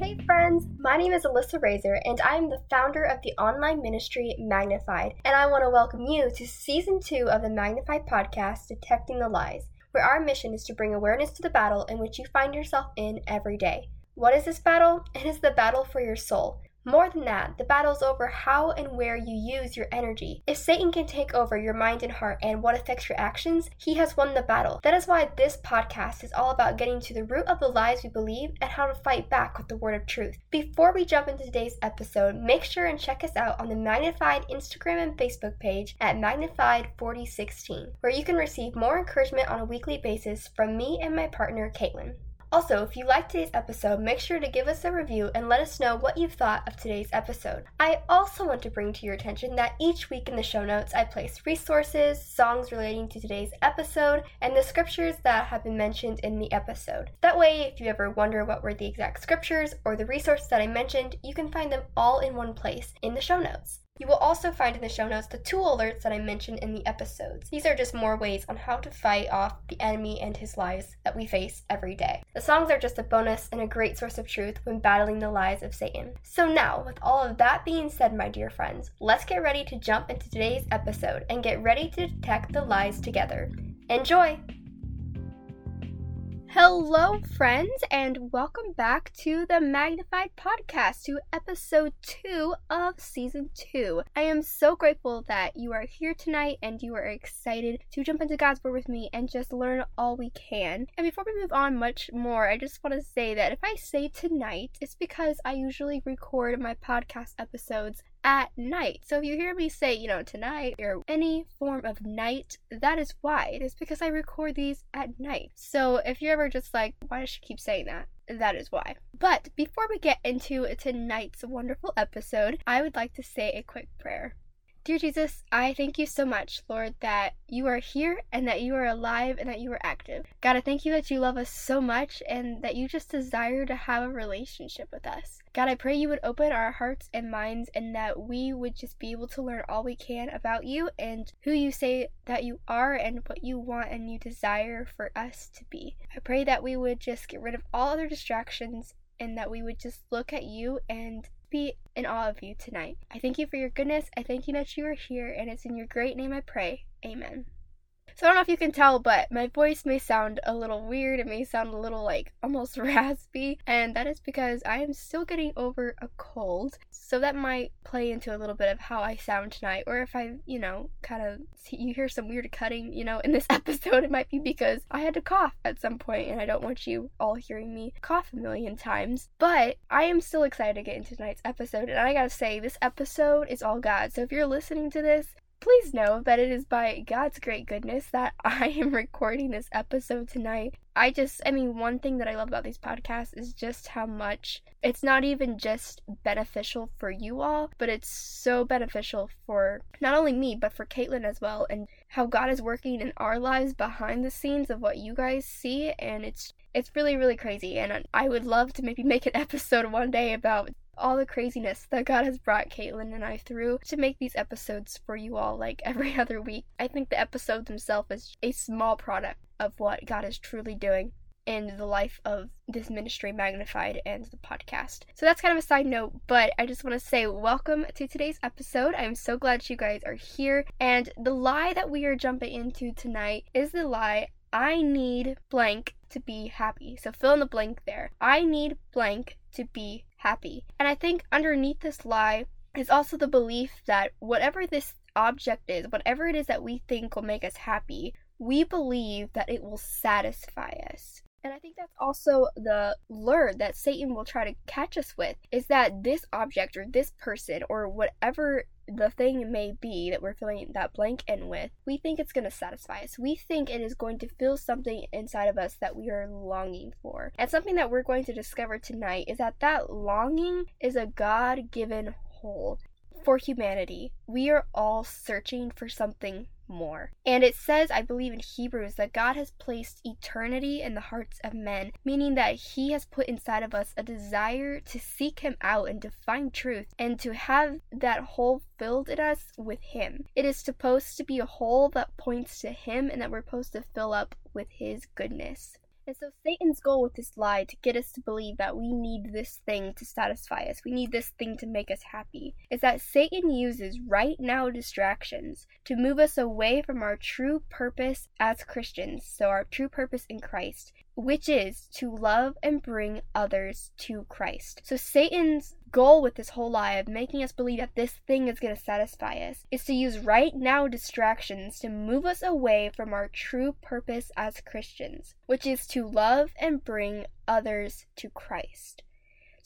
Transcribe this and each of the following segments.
Hey friends, my name is Alyssa Razor and I am the founder of the online ministry Magnified, and I want to welcome you to season 2 of the Magnified podcast Detecting the Lies, where our mission is to bring awareness to the battle in which you find yourself in every day. What is this battle? It is the battle for your soul. More than that, the battle's over how and where you use your energy. If Satan can take over your mind and heart and what affects your actions, he has won the battle. That is why this podcast is all about getting to the root of the lies we believe and how to fight back with the word of truth. Before we jump into today's episode, make sure and check us out on the Magnified Instagram and Facebook page at Magnified4016, where you can receive more encouragement on a weekly basis from me and my partner, Caitlin. Also, if you liked today's episode, make sure to give us a review and let us know what you've thought of today's episode. I also want to bring to your attention that each week in the show notes I place resources, songs relating to today's episode, and the scriptures that have been mentioned in the episode. That way, if you ever wonder what were the exact scriptures or the resources that I mentioned, you can find them all in one place in the show notes. You will also find in the show notes the tool alerts that I mentioned in the episodes. These are just more ways on how to fight off the enemy and his lies that we face every day. The songs are just a bonus and a great source of truth when battling the lies of Satan. So, now, with all of that being said, my dear friends, let's get ready to jump into today's episode and get ready to detect the lies together. Enjoy! Hello, friends, and welcome back to the Magnified Podcast, to episode two of season two. I am so grateful that you are here tonight and you are excited to jump into God's Word with me and just learn all we can. And before we move on much more, I just want to say that if I say tonight, it's because I usually record my podcast episodes at night. So if you hear me say, you know, tonight or any form of night, that is why. It is because I record these at night. So if you're ever just like, why does she keep saying that? That is why. But before we get into tonight's wonderful episode, I would like to say a quick prayer. Dear Jesus, I thank you so much, Lord, that you are here and that you are alive and that you are active. God, I thank you that you love us so much and that you just desire to have a relationship with us. God, I pray you would open our hearts and minds and that we would just be able to learn all we can about you and who you say that you are and what you want and you desire for us to be. I pray that we would just get rid of all other distractions and that we would just look at you and be in awe of you tonight. I thank you for your goodness. I thank you that you are here, and it's in your great name I pray. Amen. So I don't know if you can tell, but my voice may sound a little weird. It may sound a little like almost raspy, and that is because I am still getting over a cold. So that might play into a little bit of how I sound tonight, or if I, you know, kind of you hear some weird cutting, you know, in this episode, it might be because I had to cough at some point, and I don't want you all hearing me cough a million times. But I am still excited to get into tonight's episode, and I gotta say, this episode is all God. So if you're listening to this, Please know that it is by God's great goodness that I am recording this episode tonight. I just, I mean, one thing that I love about these podcasts is just how much it's not even just beneficial for you all, but it's so beneficial for not only me, but for Caitlin as well, and how God is working in our lives behind the scenes of what you guys see. And it's it's really really crazy and i would love to maybe make an episode one day about all the craziness that God has brought Caitlin and I through to make these episodes for you all like every other week. I think the episode themselves is a small product of what God is truly doing in the life of this ministry magnified and the podcast. So that's kind of a side note, but I just want to say welcome to today's episode. I'm so glad you guys are here. And the lie that we are jumping into tonight is the lie I need blank to be happy. So fill in the blank there. I need blank to be happy. And I think underneath this lie is also the belief that whatever this object is, whatever it is that we think will make us happy, we believe that it will satisfy us. And I think that's also the lure that Satan will try to catch us with is that this object or this person or whatever the thing may be that we're filling that blank in with, we think it's going to satisfy us. We think it is going to fill something inside of us that we are longing for. And something that we're going to discover tonight is that that longing is a God given hole for humanity. We are all searching for something more. And it says, I believe in Hebrews, that God has placed eternity in the hearts of men, meaning that He has put inside of us a desire to seek Him out and to find truth and to have that hole filled in us with Him. It is supposed to be a hole that points to Him and that we're supposed to fill up with His goodness. And so Satan's goal with this lie to get us to believe that we need this thing to satisfy us, we need this thing to make us happy, is that Satan uses right now distractions to move us away from our true purpose as Christians, so our true purpose in Christ, which is to love and bring others to Christ. So Satan's goal with this whole lie of making us believe that this thing is going to satisfy us is to use right now distractions to move us away from our true purpose as Christians, which is to love and bring others to Christ.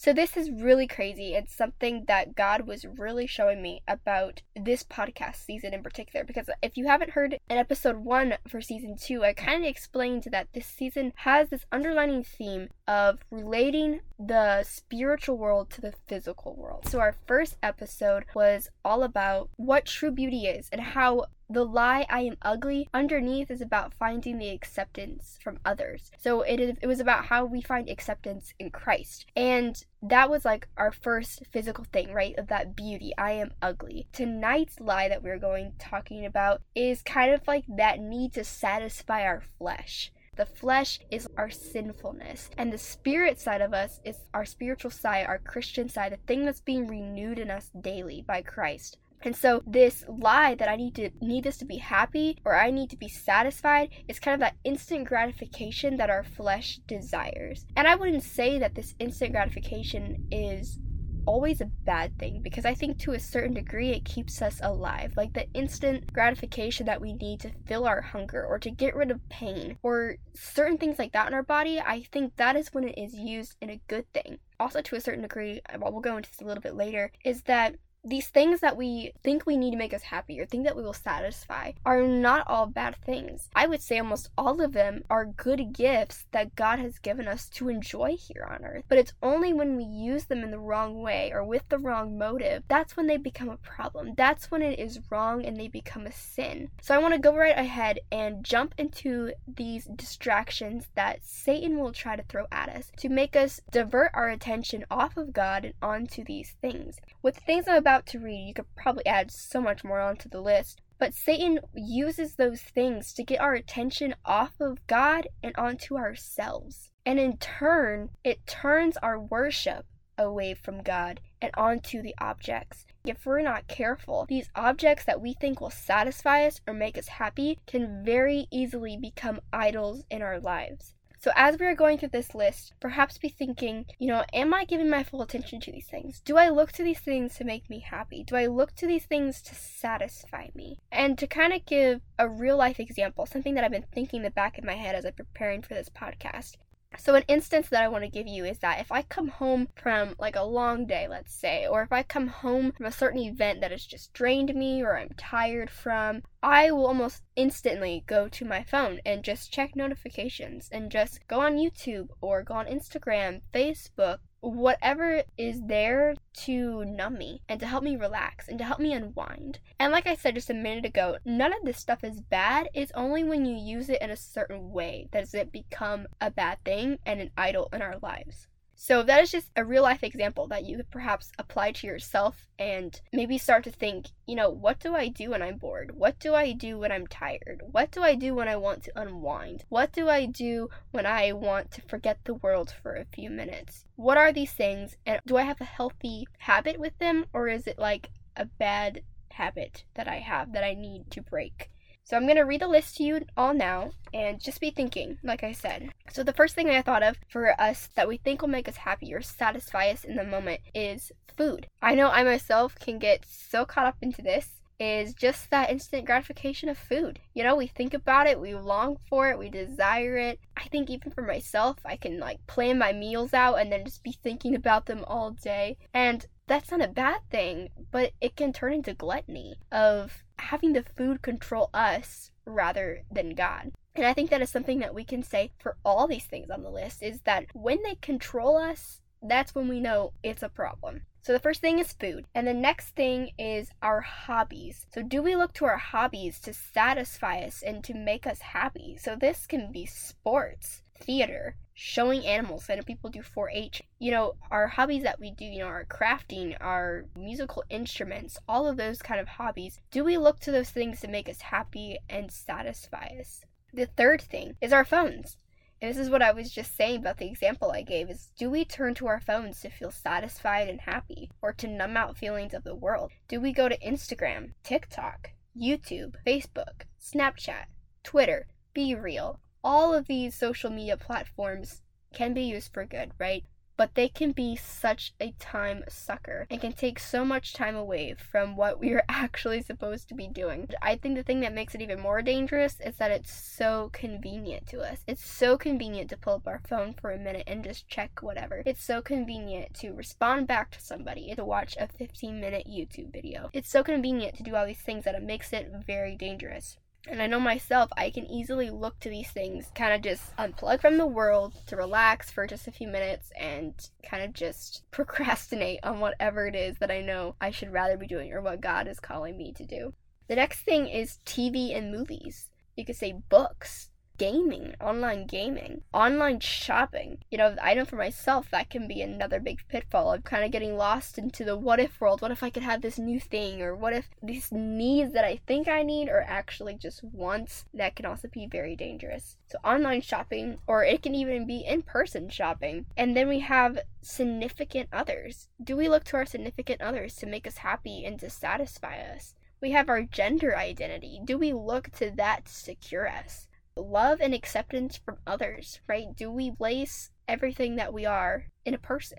So, this is really crazy. It's something that God was really showing me about this podcast season in particular. Because if you haven't heard in episode one for season two, I kind of explained that this season has this underlining theme of relating the spiritual world to the physical world. So, our first episode was all about what true beauty is and how the lie I am ugly underneath is about finding the acceptance from others. So it is it was about how we find acceptance in Christ. And that was like our first physical thing, right? Of that beauty. I am ugly. Tonight's lie that we're going talking about is kind of like that need to satisfy our flesh. The flesh is our sinfulness, and the spirit side of us is our spiritual side, our Christian side, the thing that's being renewed in us daily by Christ. And so this lie that I need to need this to be happy or I need to be satisfied is kind of that instant gratification that our flesh desires. And I wouldn't say that this instant gratification is always a bad thing because I think to a certain degree it keeps us alive. Like the instant gratification that we need to fill our hunger or to get rid of pain or certain things like that in our body, I think that is when it is used in a good thing. Also, to a certain degree, well, we'll go into this a little bit later, is that these things that we think we need to make us happy or think that we will satisfy are not all bad things. I would say almost all of them are good gifts that God has given us to enjoy here on earth. But it's only when we use them in the wrong way or with the wrong motive that's when they become a problem. That's when it is wrong and they become a sin. So I want to go right ahead and jump into these distractions that Satan will try to throw at us to make us divert our attention off of God and onto these things. With the things I'm about about to read, you could probably add so much more onto the list. But Satan uses those things to get our attention off of God and onto ourselves. And in turn, it turns our worship away from God and onto the objects. If we're not careful, these objects that we think will satisfy us or make us happy can very easily become idols in our lives. So, as we are going through this list, perhaps be thinking, you know, am I giving my full attention to these things? Do I look to these things to make me happy? Do I look to these things to satisfy me? And to kind of give a real life example, something that I've been thinking in the back of my head as I'm preparing for this podcast, so, an instance that I want to give you is that if I come home from like a long day, let's say, or if I come home from a certain event that has just drained me or I'm tired from, I will almost instantly go to my phone and just check notifications and just go on YouTube or go on Instagram, Facebook, whatever is there to numb me and to help me relax and to help me unwind. And like I said just a minute ago, none of this stuff is bad. It's only when you use it in a certain way that does it become a bad thing and an idol in our lives. So that is just a real life example that you could perhaps apply to yourself and maybe start to think, you know, what do I do when I'm bored? What do I do when I'm tired? What do I do when I want to unwind? What do I do when I want to forget the world for a few minutes? What are these things and do I have a healthy habit with them or is it like a bad habit that I have that I need to break? So I'm going to read the list to you all now and just be thinking, like I said. So the first thing I thought of for us that we think will make us happy or satisfy us in the moment is food. I know I myself can get so caught up into this is just that instant gratification of food. You know, we think about it, we long for it, we desire it. I think even for myself, I can like plan my meals out and then just be thinking about them all day. And that's not a bad thing, but it can turn into gluttony of having the food control us rather than God. And I think that is something that we can say for all these things on the list is that when they control us, that's when we know it's a problem. So the first thing is food, and the next thing is our hobbies. So do we look to our hobbies to satisfy us and to make us happy? So this can be sports, theater, showing animals. Know people do 4 H. You know, our hobbies that we do, you know, our crafting, our musical instruments, all of those kind of hobbies. Do we look to those things to make us happy and satisfy us? The third thing is our phones. And this is what I was just saying about the example I gave is do we turn to our phones to feel satisfied and happy or to numb out feelings of the world? Do we go to Instagram, TikTok, YouTube, Facebook, Snapchat, Twitter, BeReal? All of these social media platforms can be used for good, right? but they can be such a time sucker and can take so much time away from what we are actually supposed to be doing. I think the thing that makes it even more dangerous is that it's so convenient to us. It's so convenient to pull up our phone for a minute and just check whatever. It's so convenient to respond back to somebody, to watch a 15 minute YouTube video. It's so convenient to do all these things that it makes it very dangerous. And I know myself, I can easily look to these things, kind of just unplug from the world to relax for just a few minutes and kind of just procrastinate on whatever it is that I know I should rather be doing or what God is calling me to do. The next thing is TV and movies. You could say books gaming, online gaming, online shopping. You know, I know for myself that can be another big pitfall of kind of getting lost into the what if world. What if I could have this new thing? Or what if these needs that I think I need are actually just wants? That can also be very dangerous. So, online shopping, or it can even be in person shopping. And then we have significant others. Do we look to our significant others to make us happy and to satisfy us? We have our gender identity. Do we look to that to secure us? Love and acceptance from others, right? Do we place everything that we are in a person?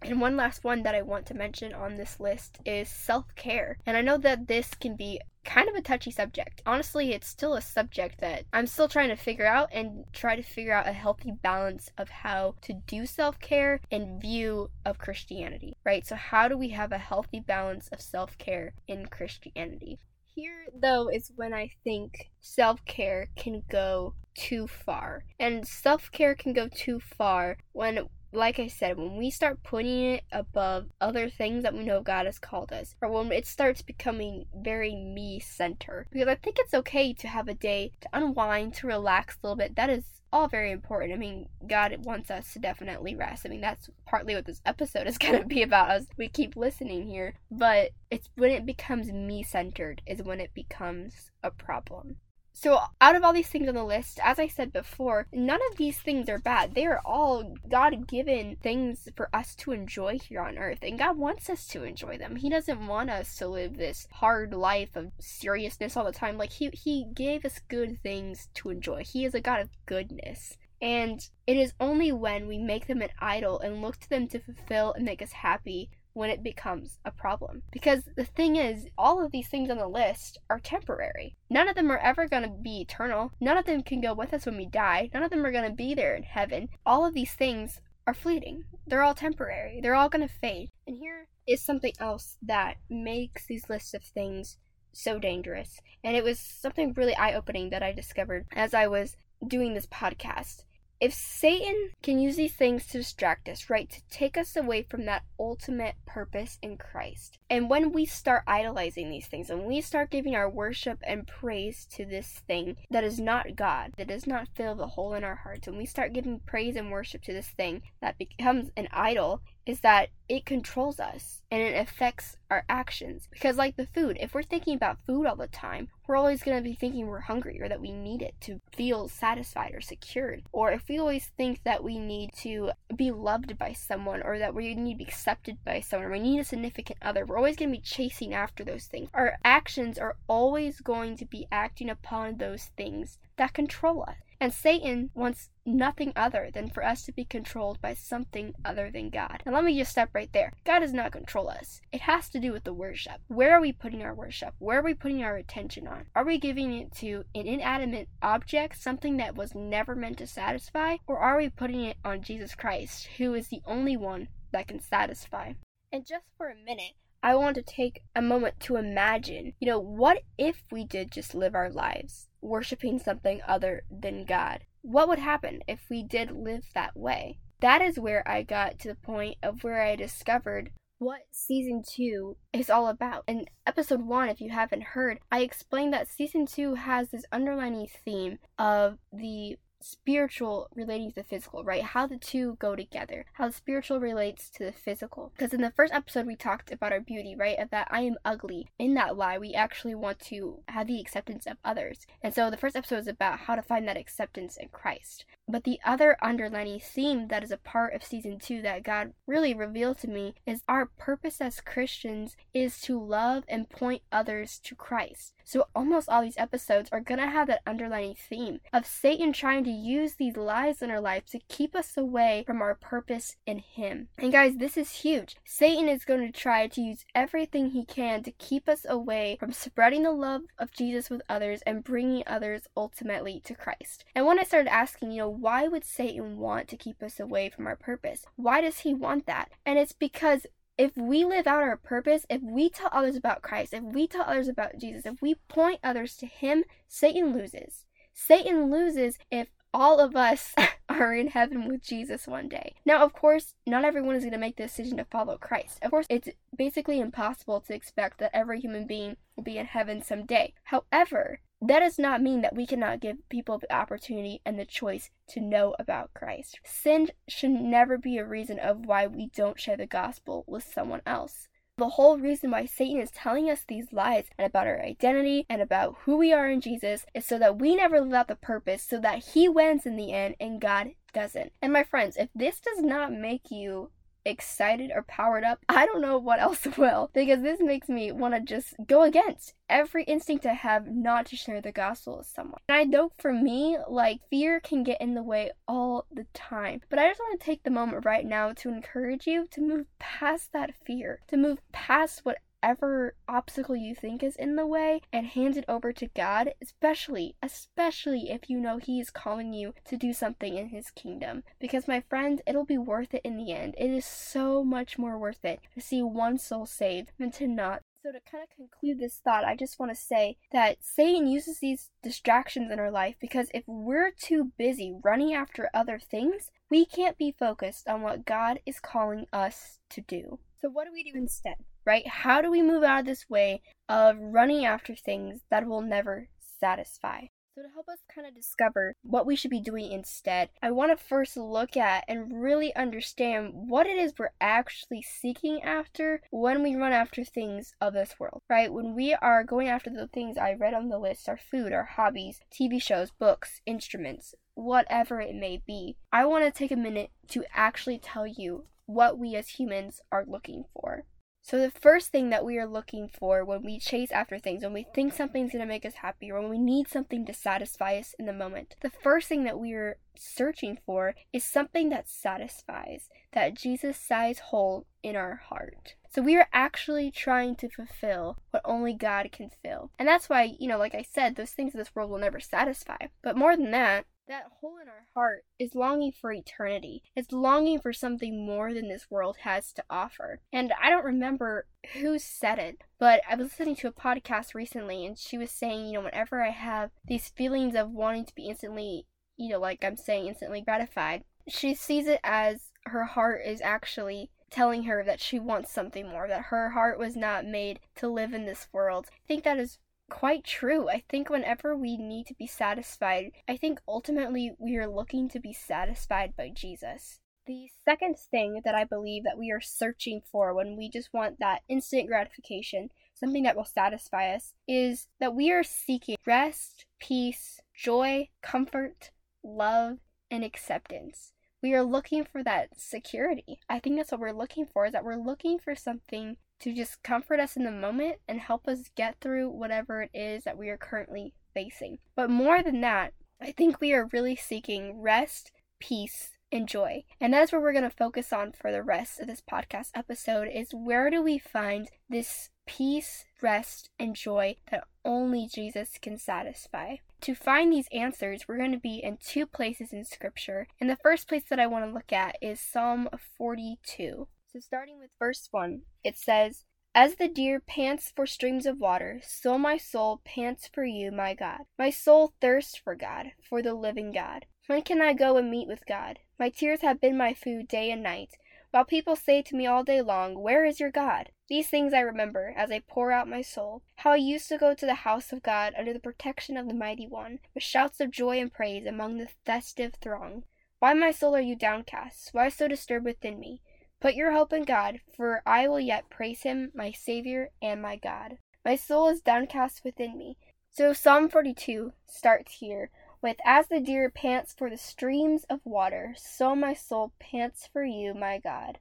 And one last one that I want to mention on this list is self care. And I know that this can be kind of a touchy subject. Honestly, it's still a subject that I'm still trying to figure out and try to figure out a healthy balance of how to do self care in view of Christianity, right? So, how do we have a healthy balance of self care in Christianity? Here, though, is when I think self care can go too far. And self care can go too far when like I said, when we start putting it above other things that we know God has called us, or when it starts becoming very me centered. Because I think it's okay to have a day to unwind, to relax a little bit. That is all very important. I mean, God wants us to definitely rest. I mean, that's partly what this episode is going to be about as we keep listening here. But it's when it becomes me centered, is when it becomes a problem. So, out of all these things on the list, as I said before, none of these things are bad. They are all God given things for us to enjoy here on earth, and God wants us to enjoy them. He doesn't want us to live this hard life of seriousness all the time. Like, He, he gave us good things to enjoy. He is a God of goodness. And it is only when we make them an idol and look to them to fulfill and make us happy when it becomes a problem. Because the thing is, all of these things on the list are temporary. None of them are ever going to be eternal. None of them can go with us when we die. None of them are going to be there in heaven. All of these things are fleeting. They're all temporary. They're all going to fade. And here is something else that makes these lists of things so dangerous. And it was something really eye opening that I discovered as I was doing this podcast if Satan can use these things to distract us, right, to take us away from that ultimate purpose in Christ, and when we start idolizing these things, and we start giving our worship and praise to this thing that is not God, that does not fill the hole in our hearts, and we start giving praise and worship to this thing that becomes an idol, is that it controls us and it affects our actions. Because, like the food, if we're thinking about food all the time, we're always going to be thinking we're hungry or that we need it to feel satisfied or secured. Or if we always think that we need to be loved by someone or that we need to be accepted by someone or we need a significant other, we're always going to be chasing after those things. Our actions are always going to be acting upon those things that control us. And Satan wants nothing other than for us to be controlled by something other than God. And let me just step right there. God does not control us. It has to do with the worship. Where are we putting our worship? Where are we putting our attention on? Are we giving it to an inanimate object, something that was never meant to satisfy? Or are we putting it on Jesus Christ, who is the only one that can satisfy? And just for a minute, I want to take a moment to imagine, you know, what if we did just live our lives worshiping something other than God? What would happen if we did live that way? That is where I got to the point of where I discovered what season 2 is all about. In episode 1, if you haven't heard, I explained that season 2 has this underlining theme of the spiritual relating to the physical, right? How the two go together, how the spiritual relates to the physical. Because in the first episode, we talked about our beauty, right? Of that I am ugly. In that lie, we actually want to have the acceptance of others. And so the first episode is about how to find that acceptance in Christ. But the other underlining theme that is a part of season two that God really revealed to me is our purpose as Christians is to love and point others to Christ. So almost all these episodes are going to have that underlining theme of Satan trying to use these lies in our life to keep us away from our purpose in Him. And guys, this is huge. Satan is going to try to use everything he can to keep us away from spreading the love of Jesus with others and bringing others ultimately to Christ. And when I started asking, you know, why would Satan want to keep us away from our purpose? Why does he want that? And it's because if we live out our purpose, if we tell others about Christ, if we tell others about Jesus, if we point others to Him, Satan loses. Satan loses if all of us are in heaven with Jesus one day. Now, of course, not everyone is going to make the decision to follow Christ. Of course, it's basically impossible to expect that every human being will be in heaven someday. However, that does not mean that we cannot give people the opportunity and the choice to know about Christ. Sin should never be a reason of why we don't share the gospel with someone else. The whole reason why Satan is telling us these lies and about our identity and about who we are in Jesus is so that we never live out the purpose, so that he wins in the end and God doesn't. And my friends, if this does not make you excited or powered up, I don't know what else will. Because this makes me want to just go against every instinct I have not to share the gospel with someone. And I know for me, like, fear can get in the way all the time. But I just want to take the moment right now to encourage you to move past that fear, to move past what whatever obstacle you think is in the way and hand it over to God, especially, especially if you know He is calling you to do something in His kingdom. Because, my friends, it'll be worth it in the end. It is so much more worth it to see one soul saved than to not. So, to kind of conclude this thought, I just want to say that Satan uses these distractions in our life because if we're too busy running after other things, we can't be focused on what God is calling us to do. So, what do we do instead? Right? How do we move out of this way of running after things that will never satisfy? So, to help us kind of discover what we should be doing instead, I want to first look at and really understand what it is we're actually seeking after when we run after things of this world, right? When we are going after the things I read on the list our food, our hobbies, TV shows, books, instruments, whatever it may be, I want to take a minute to actually tell you what we as humans are looking for. So, the first thing that we are looking for when we chase after things, when we think something's going to make us happy, or when we need something to satisfy us in the moment, the first thing that we are searching for is something that satisfies, that Jesus size hole in our heart. So we are actually trying to fulfill what only God can fill. And that's why, you know, like I said, those things of this world will never satisfy. But more than that, that hole in our heart is longing for eternity. It's longing for something more than this world has to offer. And I don't remember who said it, but I was listening to a podcast recently and she was saying, you know, whenever I have these feelings of wanting to be instantly, you know, like I'm saying, instantly gratified, she sees it as her heart is actually telling her that she wants something more, that her heart was not made to live in this world. I think that is quite true. I think whenever we need to be satisfied, I think ultimately we are looking to be satisfied by Jesus. The second thing that I believe that we are searching for when we just want that instant gratification, something that will satisfy us, is that we are seeking rest, peace, joy, comfort, love, and acceptance. We are looking for that security. I think that's what we're looking for is that we're looking for something to just comfort us in the moment and help us get through whatever it is that we are currently facing. But more than that, I think we are really seeking rest, peace, and joy. And that's where we're going to focus on for the rest of this podcast episode is where do we find this peace, rest, and joy that only Jesus can satisfy. To find these answers, we're going to be in two places in Scripture. And the first place that I want to look at is Psalm 42. So, starting with verse 1, it says, As the deer pants for streams of water, so my soul pants for you, my God. My soul thirsts for God, for the living God. When can I go and meet with God? My tears have been my food day and night, while people say to me all day long, Where is your God? These things I remember as I pour out my soul. How I used to go to the house of God under the protection of the Mighty One, with shouts of joy and praise among the festive throng. Why, my soul, are you downcast? Why so disturbed within me? Put your hope in God, for I will yet praise him, my Savior and my God. My soul is downcast within me. So Psalm 42 starts here with as the deer pants for the streams of water, so my soul pants for you, my God.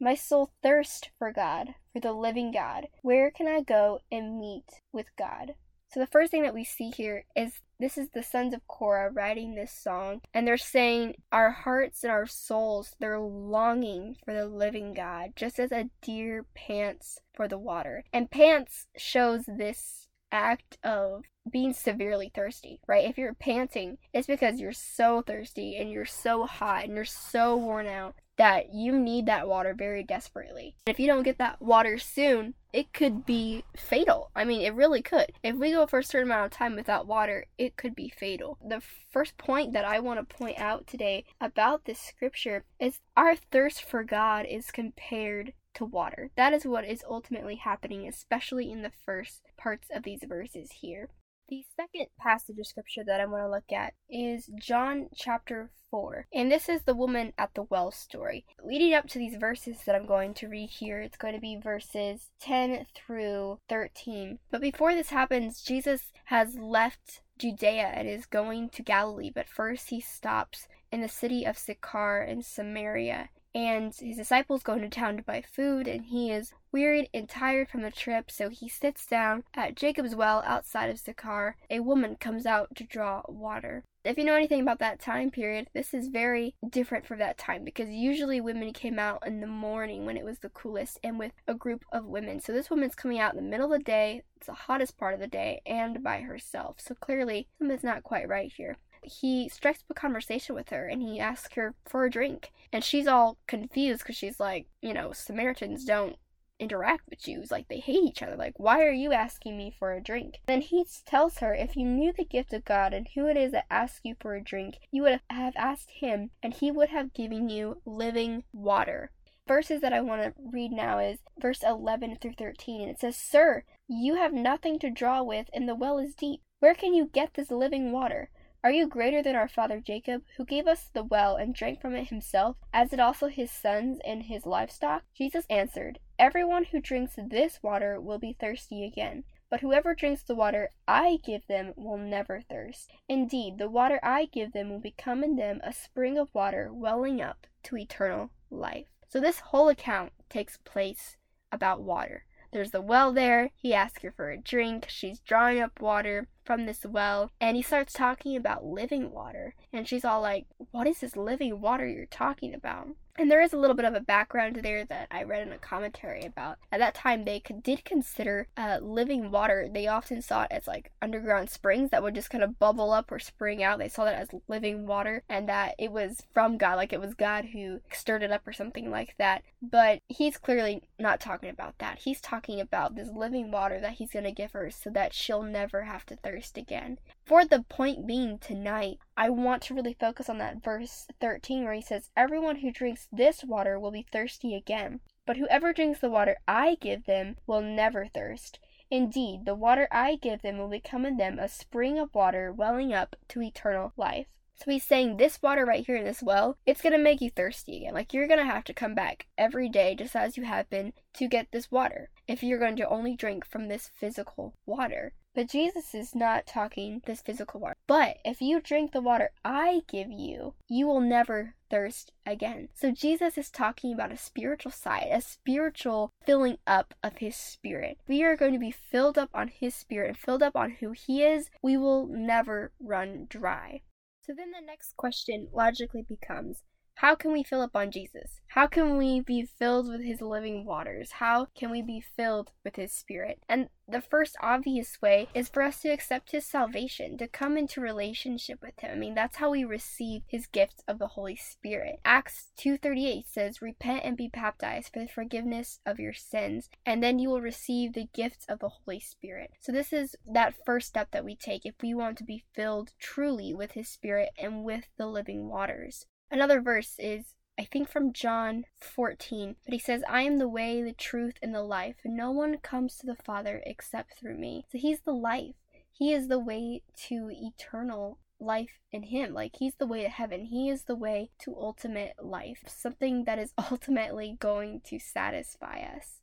My soul thirsts for God, for the living God. Where can I go and meet with God? So the first thing that we see here is this is the sons of Korah writing this song, and they're saying, Our hearts and our souls, they're longing for the living God, just as a deer pants for the water. And pants shows this act of being severely thirsty, right? If you're panting, it's because you're so thirsty and you're so hot and you're so worn out that you need that water very desperately. And If you don't get that water soon, it could be fatal. I mean, it really could. If we go for a certain amount of time without water, it could be fatal. The first point that I want to point out today about this scripture is our thirst for God is compared to water. That is what is ultimately happening, especially in the first parts of these verses here. The second passage of scripture that I want to look at is John chapter 4. And this is the woman at the well story. Leading up to these verses that I'm going to read here, it's going to be verses 10 through 13. But before this happens, Jesus has left Judea and is going to Galilee, but first he stops in the city of Sychar in Samaria and his disciples go into town to buy food, and he is wearied and tired from the trip, so he sits down at Jacob's well outside of Sychar. A woman comes out to draw water. If you know anything about that time period, this is very different from that time because usually women came out in the morning when it was the coolest and with a group of women. So this woman's coming out in the middle of the day, it's the hottest part of the day, and by herself. So clearly something's not quite right here he strikes up a conversation with her and he asks her for a drink. And she's all confused because she's like, you know, Samaritans don't interact with Jews. Like, they hate each other. Like, why are you asking me for a drink? Then he tells her, if you knew the gift of God and who it is that asks you for a drink, you would have asked him, and he would have given you living water. Verses that I want to read now is verse 11 through 13. And it says, Sir, you have nothing to draw with, and the well is deep. Where can you get this living water? Are you greater than our father Jacob, who gave us the well and drank from it himself, as did also his sons and his livestock? Jesus answered, Everyone who drinks this water will be thirsty again. But whoever drinks the water I give them will never thirst. Indeed, the water I give them will become in them a spring of water welling up to eternal life. So, this whole account takes place about water. There's the well there. He asks her for a drink. She's drawing up water from this well and he starts talking about living water. And she's all like, What is this living water you're talking about? And there is a little bit of a background there that I read in a commentary about. At that time, they could, did consider uh, living water. They often saw it as like underground springs that would just kind of bubble up or spring out. They saw that as living water and that it was from God, like it was God who stirred it up or something like that. But he's clearly not talking about that. He's talking about this living water that he's going to give her so that she'll never have to thirst again. For the point being tonight, I want to really focus on that verse 13 where he says, Everyone who drinks this water will be thirsty again, but whoever drinks the water I give them will never thirst. Indeed, the water I give them will become in them a spring of water welling up to eternal life. So he's saying this water right here in this well, it's going to make you thirsty again. Like you're going to have to come back every day, just as you have been, to get this water if you're going to only drink from this physical water. But Jesus is not talking this physical water. But if you drink the water I give you, you will never thirst again. So Jesus is talking about a spiritual side, a spiritual filling up of his spirit. We are going to be filled up on his spirit and filled up on who he is. We will never run dry. So then the next question logically becomes how can we fill up on Jesus? How can we be filled with his living waters? How can we be filled with his spirit? And the first obvious way is for us to accept his salvation, to come into relationship with him. I mean, that's how we receive his gift of the Holy Spirit. Acts 2:38 says, "Repent and be baptized for the forgiveness of your sins, and then you will receive the gift of the Holy Spirit." So this is that first step that we take if we want to be filled truly with his spirit and with the living waters. Another verse is, I think, from John 14, but he says, I am the way, the truth, and the life, no one comes to the Father except through me. So he's the life. He is the way to eternal life in him. Like he's the way to heaven. He is the way to ultimate life. Something that is ultimately going to satisfy us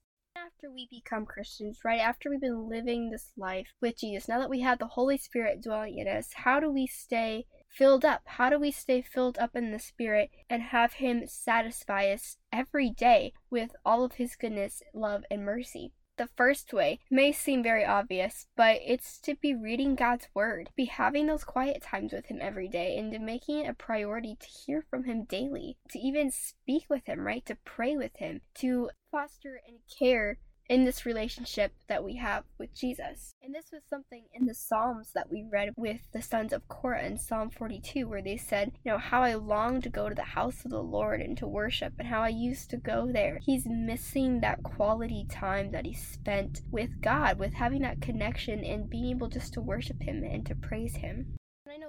after we become Christians, right after we've been living this life with Jesus, now that we have the Holy Spirit dwelling in us, how do we stay filled up? How do we stay filled up in the Spirit and have Him satisfy us every day with all of His goodness, love, and mercy? The first way may seem very obvious, but it's to be reading God's Word, be having those quiet times with Him every day, and to making it a priority to hear from Him daily, to even speak with Him, right? To pray with Him, to foster and care in this relationship that we have with Jesus. And this was something in the Psalms that we read with the sons of Korah in Psalm 42, where they said, You know, how I long to go to the house of the Lord and to worship, and how I used to go there. He's missing that quality time that he spent with God, with having that connection and being able just to worship Him and to praise Him.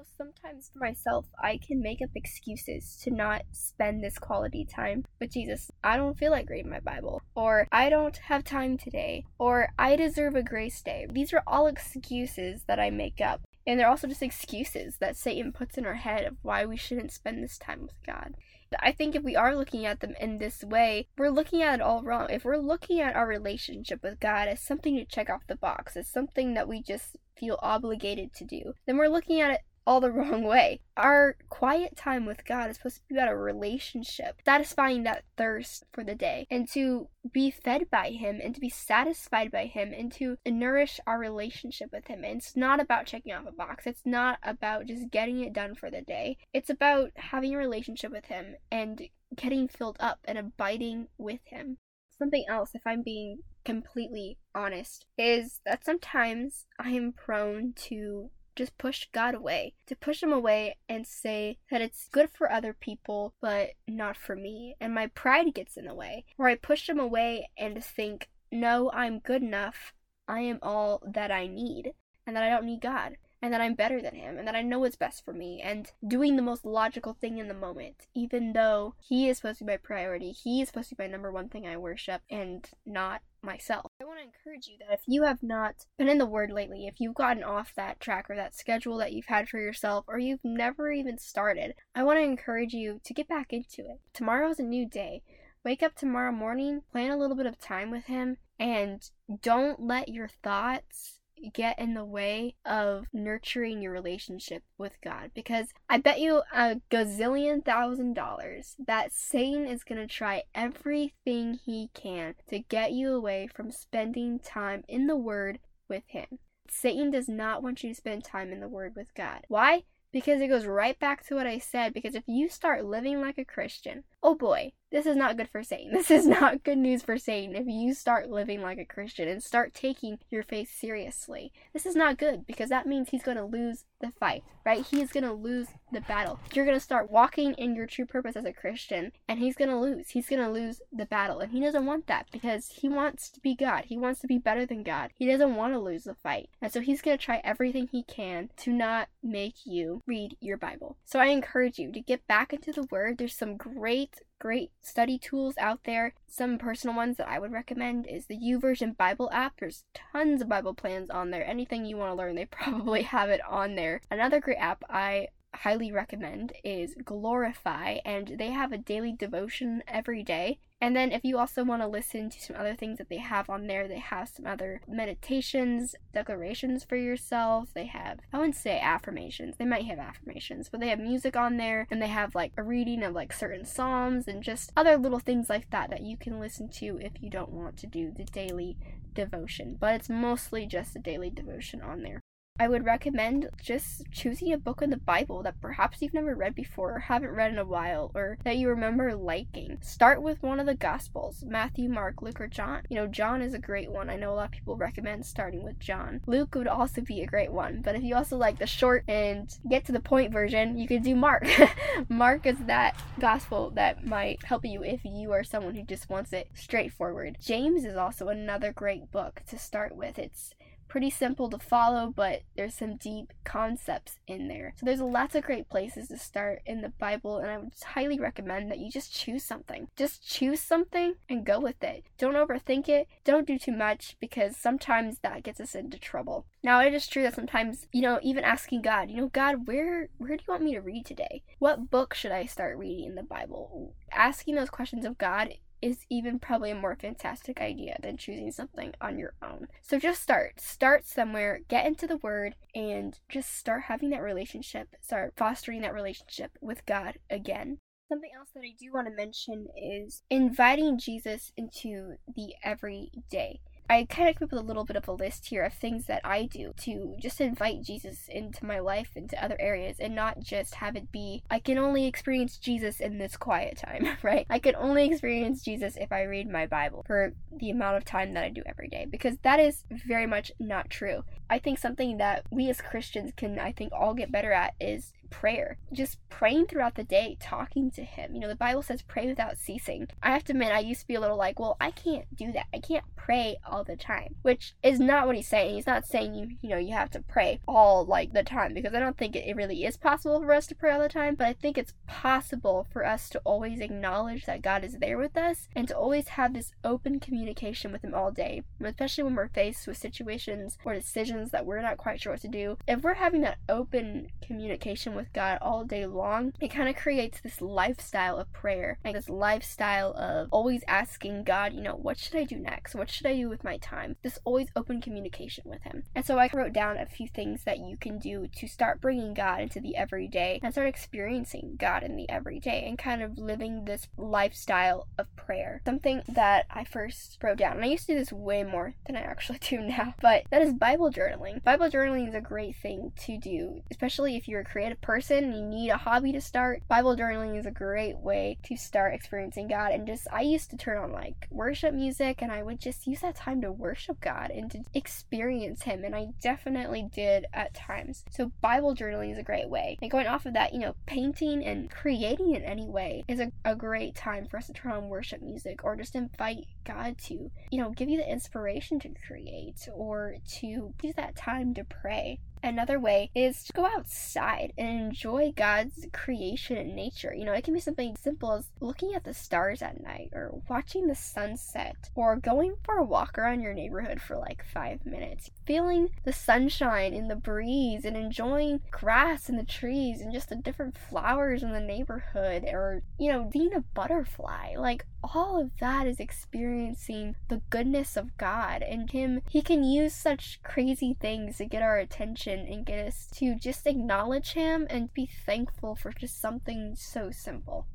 Know sometimes for myself, I can make up excuses to not spend this quality time with Jesus. I don't feel like reading my Bible, or I don't have time today, or I deserve a grace day. These are all excuses that I make up. And they're also just excuses that Satan puts in our head of why we shouldn't spend this time with God. I think if we are looking at them in this way, we're looking at it all wrong. If we're looking at our relationship with God as something to check off the box, as something that we just feel obligated to do, then we're looking at it all the wrong way. Our quiet time with God is supposed to be about a relationship, satisfying that thirst for the day, and to be fed by Him, and to be satisfied by Him, and to nourish our relationship with Him. And it's not about checking off a box, it's not about just getting it done for the day. It's about having a relationship with Him and getting filled up and abiding with Him. Something else, if I'm being completely honest, is that sometimes I am prone to just push God away, to push him away and say that it's good for other people, but not for me. And my pride gets in the way, where I push him away and think, no, I'm good enough. I am all that I need, and that I don't need God and that I'm better than him and that I know what's best for me and doing the most logical thing in the moment, even though he is supposed to be my priority. He is supposed to be my number one thing I worship and not myself. I want to encourage you that if you have not been in the Word lately, if you've gotten off that track or that schedule that you've had for yourself, or you've never even started, I want to encourage you to get back into it. Tomorrow's a new day. Wake up tomorrow morning, plan a little bit of time with Him, and don't let your thoughts get in the way of nurturing your relationship with God because I bet you a gazillion thousand dollars that Satan is going to try everything he can to get you away from spending time in the Word with Him. Satan does not want you to spend time in the Word with God. Why? Because it goes right back to what I said. Because if you start living like a Christian, oh boy, this is not good for Satan. This is not good news for Satan if you start living like a Christian and start taking your faith seriously. This is not good because that means he's going to lose the fight, right? He is going to lose the battle. You're going to start walking in your true purpose as a Christian and he's going to lose. He's going to lose the battle and he doesn't want that because he wants to be God. He wants to be better than God. He doesn't want to lose the fight. And so he's going to try everything he can to not make you read your Bible. So I encourage you to get back into the Word. There's some great great study tools out there. Some personal ones that I would recommend is the YouVersion Bible app. There's tons of Bible plans on there. Anything you want to learn, they probably have it on there. Another great app I highly recommend is Glorify, and they have a daily devotion every day. And then, if you also want to listen to some other things that they have on there, they have some other meditations, declarations for yourself. They have, I wouldn't say affirmations, they might have affirmations, but they have music on there, and they have like a reading of like certain Psalms and just other little things like that that you can listen to if you don't want to do the daily devotion. But it's mostly just a daily devotion on there. I would recommend just choosing a book in the Bible that perhaps you've never read before or haven't read in a while or that you remember liking. Start with one of the Gospels Matthew, Mark, Luke, or John. You know, John is a great one. I know a lot of people recommend starting with John. Luke would also be a great one, but if you also like the short and get to the point version, you could do Mark. Mark is that Gospel that might help you if you are someone who just wants it straightforward. James is also another great book to start with. It's pretty simple to follow, but there's some deep concepts in there. So there's lots of great places to start in the Bible, and I would highly recommend that you just choose something. Just choose something and go with it. Don't overthink it. Don't do too much because sometimes that gets us into trouble. Now it is true that sometimes, you know, even asking God, you know, God, where where do you want me to read today? What book should I start reading in the Bible? Asking those questions of God is even probably a more fantastic idea than choosing something on your own. So just start. Start somewhere, get into the Word, and just start having that relationship, start fostering that relationship with God again. Something else that I do want to mention is inviting Jesus into the everyday. I kind of came up with a little bit of a list here of things that I do to just invite Jesus into my life, into other areas, and not just have it be, I can only experience Jesus in this quiet time, right? I can only experience Jesus if I read my Bible for the amount of time that I do every day, because that is very much not true. I think something that we as Christians can, I think, all get better at is prayer. Just praying throughout the day, talking to Him. You know, the Bible says pray without ceasing. I have to admit, I used to be a little like, well, I can't do that. I can't pray all the time, which is not what He's saying. He's not saying you, you know, you have to pray all like the time because I don't think it, it really is possible for us to pray all the time, but I think it's possible for us to always acknowledge that God is there with us and to always have this open communication with Him all day, especially when we're faced with situations or decisions that we're not quite sure what to do. If we're having that open communication with with God all day long, it kind of creates this lifestyle of prayer, like this lifestyle of always asking God, you know, what should I do next? What should I do with my time? This always open communication with Him. And so I wrote down a few things that you can do to start bringing God into the everyday and start experiencing God in the everyday and kind of living this lifestyle of prayer. Something that I first wrote down, and I used to do this way more than I actually do now, but that is Bible journaling. Bible journaling is a great thing to do, especially if you're a creative person person, you need a hobby to start, Bible journaling is a great way to start experiencing God. And just, I used to turn on like worship music and I would just use that time to worship God and to experience Him. And I definitely did at times. So, Bible journaling is a great way. And going off of that, you know, painting and creating in any way is a, a great time for us to turn on worship music or just invite God to, you know, give you the inspiration to create or to use that time to pray. Another way is to go outside and enjoy God's creation and nature. You know, it can be something simple as looking at the stars at night or watching the sunset or going for a walk around your neighborhood for like five minutes. Feeling the sunshine and the breeze and enjoying grass and the trees and just the different flowers in the neighborhood or, you know, being a butterfly. Like all of that is experiencing the goodness of God and Him. He can use such crazy things to get our attention and get us to just acknowledge Him and be thankful for just something so simple.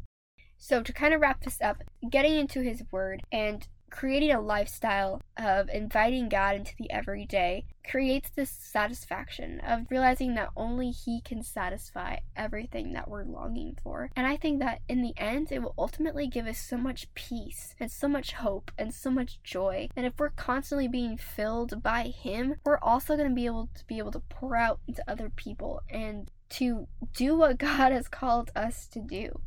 So, to kind of wrap this up, getting into His Word and creating a lifestyle of inviting God into the everyday creates this satisfaction of realizing that only He can satisfy everything that we're longing for. And I think that in the end, it will ultimately give us so much peace and so much hope and so much joy. And if we're constantly being filled by Him, we're also going to be able to be able to pour out into other people and to do what God has called us to do.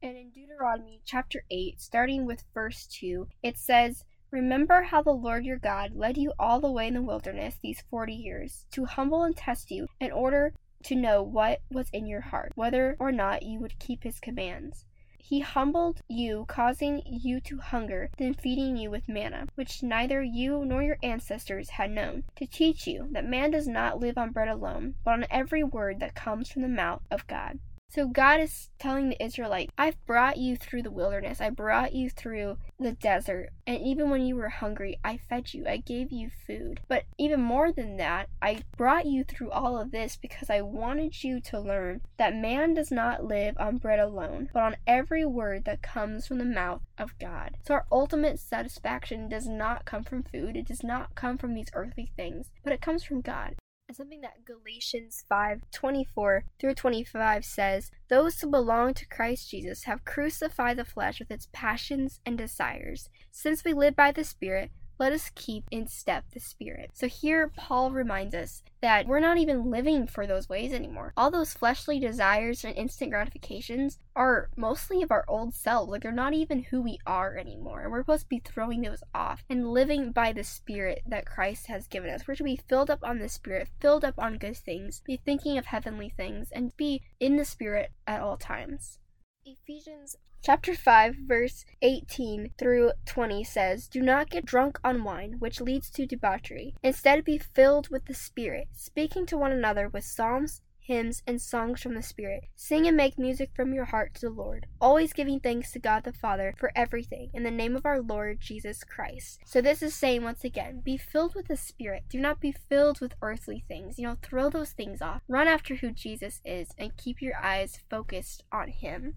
And in Deuteronomy chapter 8, starting with verse 2, it says, Remember how the Lord your God led you all the way in the wilderness these forty years, to humble and test you, in order to know what was in your heart, whether or not you would keep his commands. He humbled you, causing you to hunger, then feeding you with manna, which neither you nor your ancestors had known, to teach you that man does not live on bread alone, but on every word that comes from the mouth of God. So God is telling the Israelites, I've brought you through the wilderness. I brought you through the desert. And even when you were hungry, I fed you. I gave you food. But even more than that, I brought you through all of this because I wanted you to learn that man does not live on bread alone, but on every word that comes from the mouth of God. So our ultimate satisfaction does not come from food. It does not come from these earthly things, but it comes from God something that Galatians 5 24 through 25 says, Those who belong to Christ Jesus have crucified the flesh with its passions and desires. Since we live by the Spirit, let us keep in step the Spirit. So here, Paul reminds us that we're not even living for those ways anymore. All those fleshly desires and instant gratifications are mostly of our old selves. Like, they're not even who we are anymore. And we're supposed to be throwing those off and living by the Spirit that Christ has given us. We're to be filled up on the Spirit, filled up on good things, be thinking of heavenly things, and be in the Spirit at all times. Ephesians chapter 5 verse 18 through 20 says, "Do not get drunk on wine, which leads to debauchery. Instead be filled with the Spirit, speaking to one another with psalms, hymns, and songs from the Spirit. Sing and make music from your heart to the Lord, always giving thanks to God the Father for everything in the name of our Lord Jesus Christ. So this is saying once again, be filled with the Spirit. Do not be filled with earthly things. You know, throw those things off. Run after who Jesus is and keep your eyes focused on Him.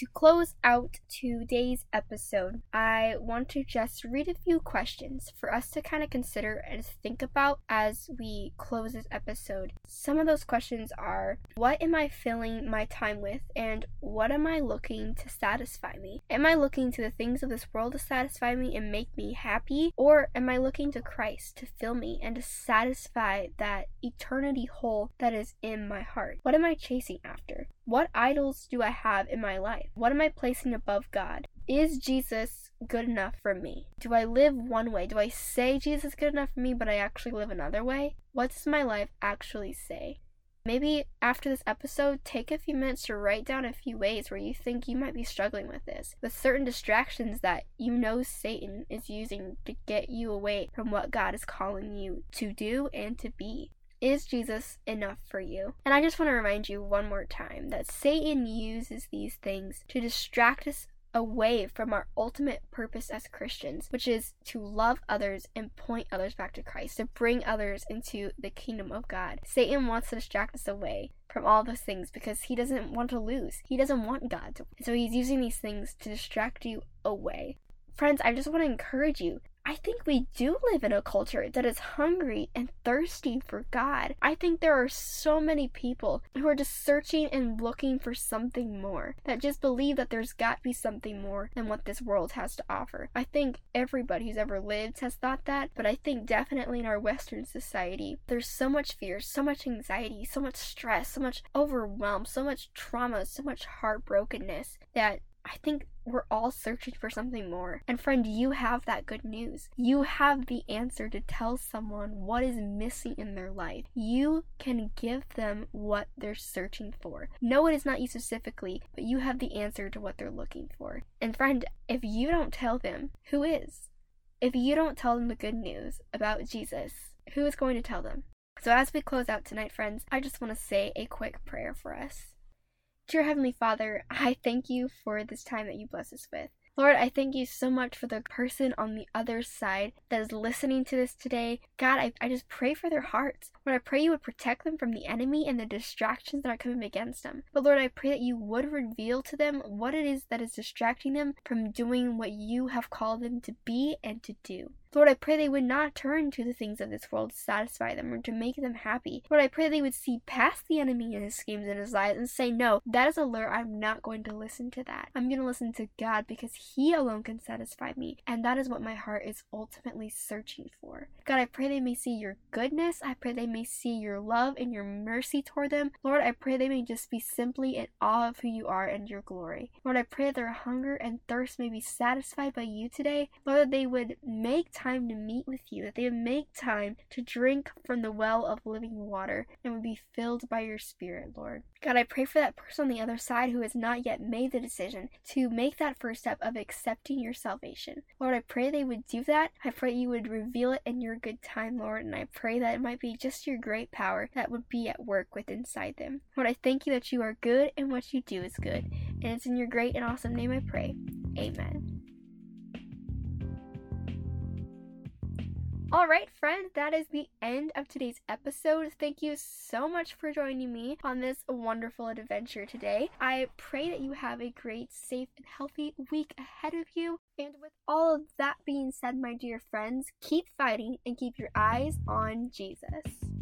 To close out today's episode, I want to just read a few questions for us to kind of consider and think about as we close this episode. Some of those questions are What am I filling my time with, and what am I looking to satisfy me? Am I looking to the things of this world to satisfy me and make me happy, or am I looking to Christ to fill me and to satisfy that eternity hole that is in my heart? What am I chasing after? What idols do I have in my life? What am I placing above God? Is Jesus good enough for me? Do I live one way? Do I say Jesus is good enough for me, but I actually live another way? What does my life actually say? Maybe after this episode, take a few minutes to write down a few ways where you think you might be struggling with this, with certain distractions that you know Satan is using to get you away from what God is calling you to do and to be. Is Jesus enough for you? And I just want to remind you one more time that Satan uses these things to distract us away from our ultimate purpose as Christians, which is to love others and point others back to Christ, to bring others into the kingdom of God. Satan wants to distract us away from all those things because he doesn't want to lose. He doesn't want God to. So he's using these things to distract you away. Friends, I just want to encourage you I think we do live in a culture that is hungry and thirsty for God. I think there are so many people who are just searching and looking for something more, that just believe that there's got to be something more than what this world has to offer. I think everybody who's ever lived has thought that, but I think definitely in our Western society, there's so much fear, so much anxiety, so much stress, so much overwhelm, so much trauma, so much heartbrokenness that I think we're all searching for something more. And friend, you have that good news. You have the answer to tell someone what is missing in their life. You can give them what they're searching for. No, it is not you specifically, but you have the answer to what they're looking for. And friend, if you don't tell them, who is? If you don't tell them the good news about Jesus, who is going to tell them? So, as we close out tonight, friends, I just want to say a quick prayer for us. Dear Heavenly Father, I thank you for this time that you bless us with. Lord, I thank you so much for the person on the other side that is listening to this today. God, I, I just pray for their hearts. Lord, I pray you would protect them from the enemy and the distractions that are coming against them. But Lord, I pray that you would reveal to them what it is that is distracting them from doing what you have called them to be and to do. Lord, I pray they would not turn to the things of this world to satisfy them or to make them happy. Lord, I pray they would see past the enemy and his schemes and his lies and say, No, that is a lure. I'm not going to listen to that. I'm going to listen to God because He alone can satisfy me. And that is what my heart is ultimately searching for. God, I pray they may see your goodness. I pray they may see your love and your mercy toward them. Lord, I pray they may just be simply in awe of who you are and your glory. Lord, I pray their hunger and thirst may be satisfied by you today. Lord, that they would make to meet with you, that they would make time to drink from the well of living water and would be filled by your Spirit, Lord. God, I pray for that person on the other side who has not yet made the decision to make that first step of accepting your salvation. Lord, I pray they would do that. I pray you would reveal it in your good time, Lord, and I pray that it might be just your great power that would be at work within inside them. Lord, I thank you that you are good and what you do is good. And it's in your great and awesome name I pray. Amen. All right, friends, that is the end of today's episode. Thank you so much for joining me on this wonderful adventure today. I pray that you have a great, safe, and healthy week ahead of you. And with all of that being said, my dear friends, keep fighting and keep your eyes on Jesus.